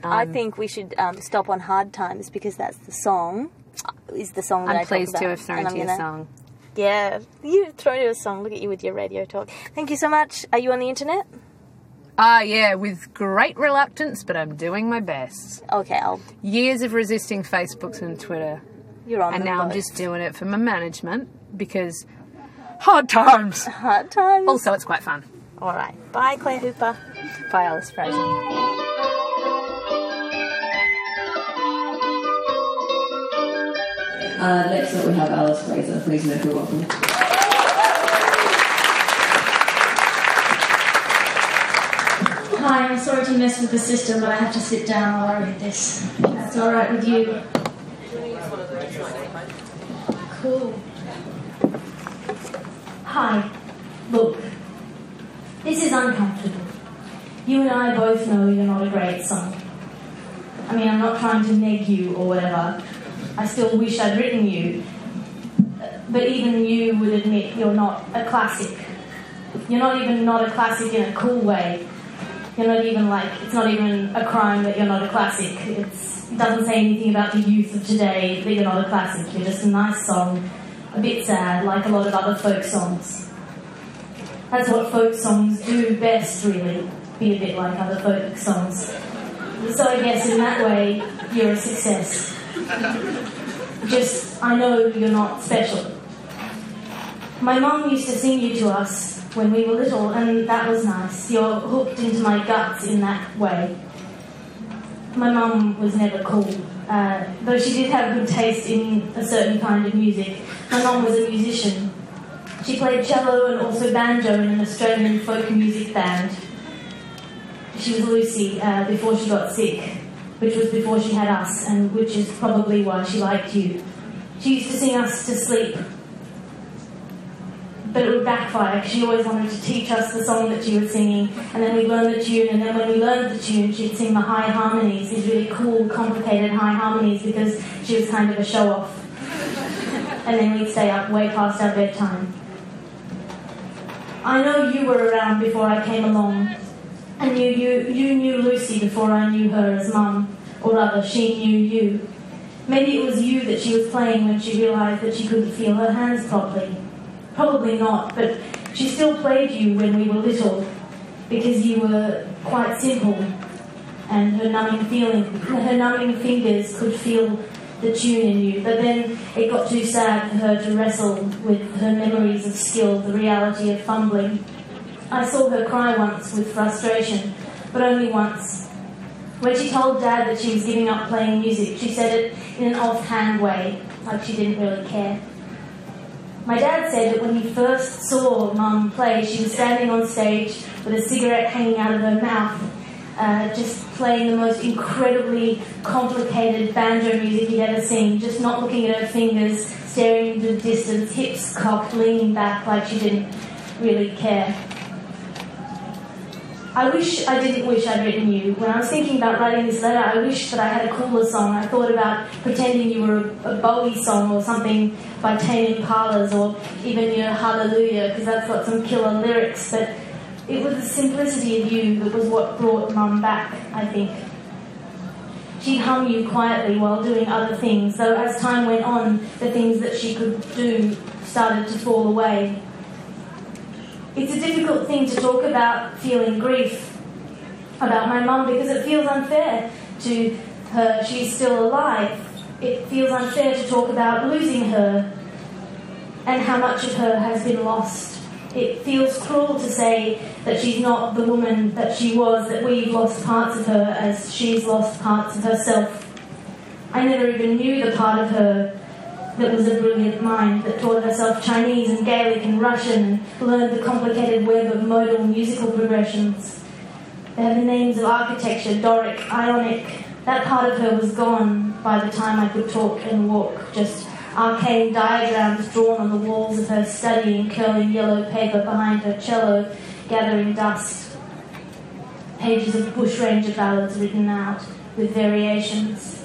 I think we should um, stop on hard times because that's the song. uh, Is the song that I I'm talk pleased to have thrown to your gonna- song. Yeah, you throw to a song. Look at you with your radio talk. Thank you so much. Are you on the internet? Ah, yeah, with great reluctance, but I'm doing my best. Okay, I'll. Years of resisting Facebooks and Twitter, You're on. and them now I'm just doing it for my management because hard times. hard times. Also, it's quite fun. All right. Bye, Claire Hooper. Bye, Alice Fraser. Uh, next up we have Alice Fraser. Please make her welcome. Hi, I'm sorry to mess with the system, but I have to sit down while I read this. That's all right with you. Cool. Hi. Look, this is uncomfortable. You and I both know you're not a great song. I mean, I'm not trying to neg you or whatever. I still wish I'd written you. But even you would admit you're not a classic. You're not even not a classic in a cool way. You're not even like, it's not even a crime that you're not a classic. It doesn't say anything about the youth of today that you're not a classic. You're just a nice song, a bit sad, like a lot of other folk songs. That's what folk songs do best, really, be a bit like other folk songs. So I guess in that way, you're a success. Just, I know you're not special. My mum used to sing you to us when we were little, and that was nice. You're hooked into my guts in that way. My mum was never cool, uh, though she did have good taste in a certain kind of music. My mum was a musician. She played cello and also banjo in an Australian folk music band. She was Lucy uh, before she got sick, which was before she had us, and which is probably why she liked you. She used to sing us to sleep but it would backfire because she always wanted to teach us the song that she was singing, and then we'd learn the tune, and then when we learned the tune, she'd sing the high harmonies, these really cool, complicated high harmonies, because she was kind of a show off. And then we'd stay up way past our bedtime. I know you were around before I came along, and you, you, you knew Lucy before I knew her as mum, or rather, she knew you. Maybe it was you that she was playing when she realised that she couldn't feel her hands properly. Probably not, but she still played you when we were little because you were quite simple and her numbing feeling, her numbing fingers could feel the tune in you. But then it got too sad for her to wrestle with her memories of skill, the reality of fumbling. I saw her cry once with frustration, but only once. When she told Dad that she was giving up playing music, she said it in an offhand way, like she didn't really care. My dad said that when he first saw Mum play, she was standing on stage with a cigarette hanging out of her mouth, uh, just playing the most incredibly complicated banjo music he'd ever seen, just not looking at her fingers, staring into the distance, hips cocked, leaning back like she didn't really care. I wish I didn't wish I'd written you. When I was thinking about writing this letter, I wish that I had a cooler song. I thought about pretending you were a, Bowie song or something by Tame Impalas or even your Hallelujah, because that's got some killer lyrics. But it was the simplicity of you that was what brought Mum back, I think. She'd hum you quietly while doing other things, though as time went on, the things that she could do started to fall away. It's a difficult thing to talk about feeling grief about my mum because it feels unfair to her. She's still alive. It feels unfair to talk about losing her and how much of her has been lost. It feels cruel to say that she's not the woman that she was, that we've lost parts of her as she's lost parts of herself. I never even knew the part of her that was a brilliant mind that taught herself Chinese and Gaelic and Russian and learned the complicated web of modal musical progressions. They have the names of architecture, Doric, Ionic. That part of her was gone by the time I could talk and walk, just arcane diagrams drawn on the walls of her study in curling yellow paper behind her cello, gathering dust. Pages of bushranger ballads written out with variations.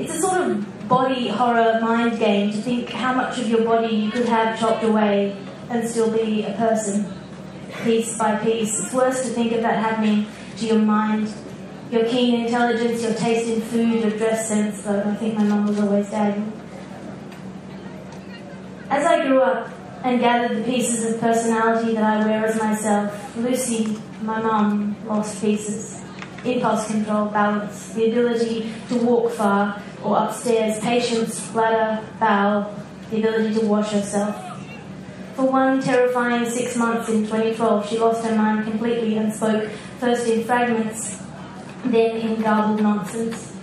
It's a sort of body horror mind game to think how much of your body you could have chopped away and still be a person, piece by piece. It's worse to think of that happening to your mind, your keen intelligence, your taste in food, your dress sense, though I think my mum was always dagging. As I grew up and gathered the pieces of personality that I wear as myself, Lucy, my mum, lost pieces. Impulse control, balance, the ability to walk far, or upstairs, patience, bladder, bowel, the ability to wash herself. For one terrifying six months in 2012, she lost her mind completely and spoke first in fragments, then in garbled nonsense.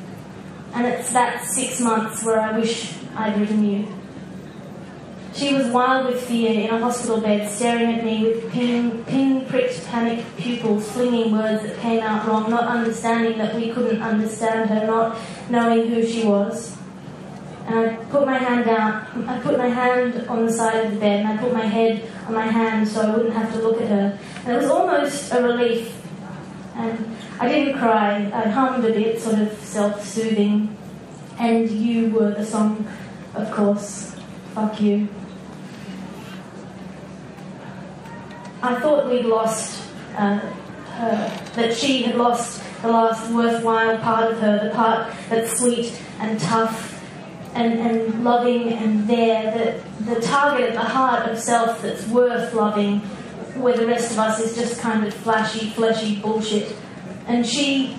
And it's that six months where I wish I'd written you. She was wild with fear in a hospital bed, staring at me with pin, pin-pricked panic pupils, flinging words that came out wrong, not understanding that we couldn't understand her, not knowing who she was. And I put my hand down, I put my hand on the side of the bed, and I put my head on my hand so I wouldn't have to look at her. And it was almost a relief. And I didn't cry, I hummed a bit, sort of self-soothing. And you were the song, of course. Fuck you. I thought we'd lost uh, her, that she had lost the last worthwhile part of her, the part that's sweet and tough and, and loving and there, the, the target at the heart of self that's worth loving, where the rest of us is just kind of flashy, fleshy bullshit. And she,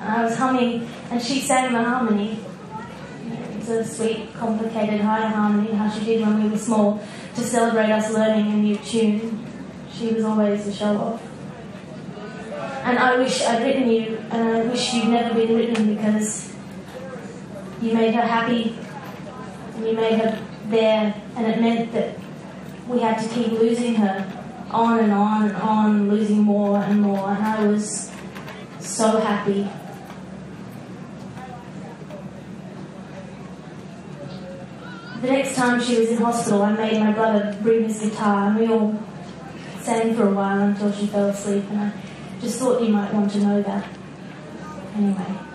I was humming, and she sang the harmony. It was a sweet, complicated high harmony, how she did when we were small, to celebrate us learning a new tune. She was always a show off. And I wish I'd written you, and I wish you'd never been written because you made her happy, and you made her there, and it meant that we had to keep losing her on and on and on, losing more and more, and I was so happy. The next time she was in hospital, I made my brother bring his guitar, and we all sang for a while until she fell asleep, and I just thought you might want to know that. Anyway.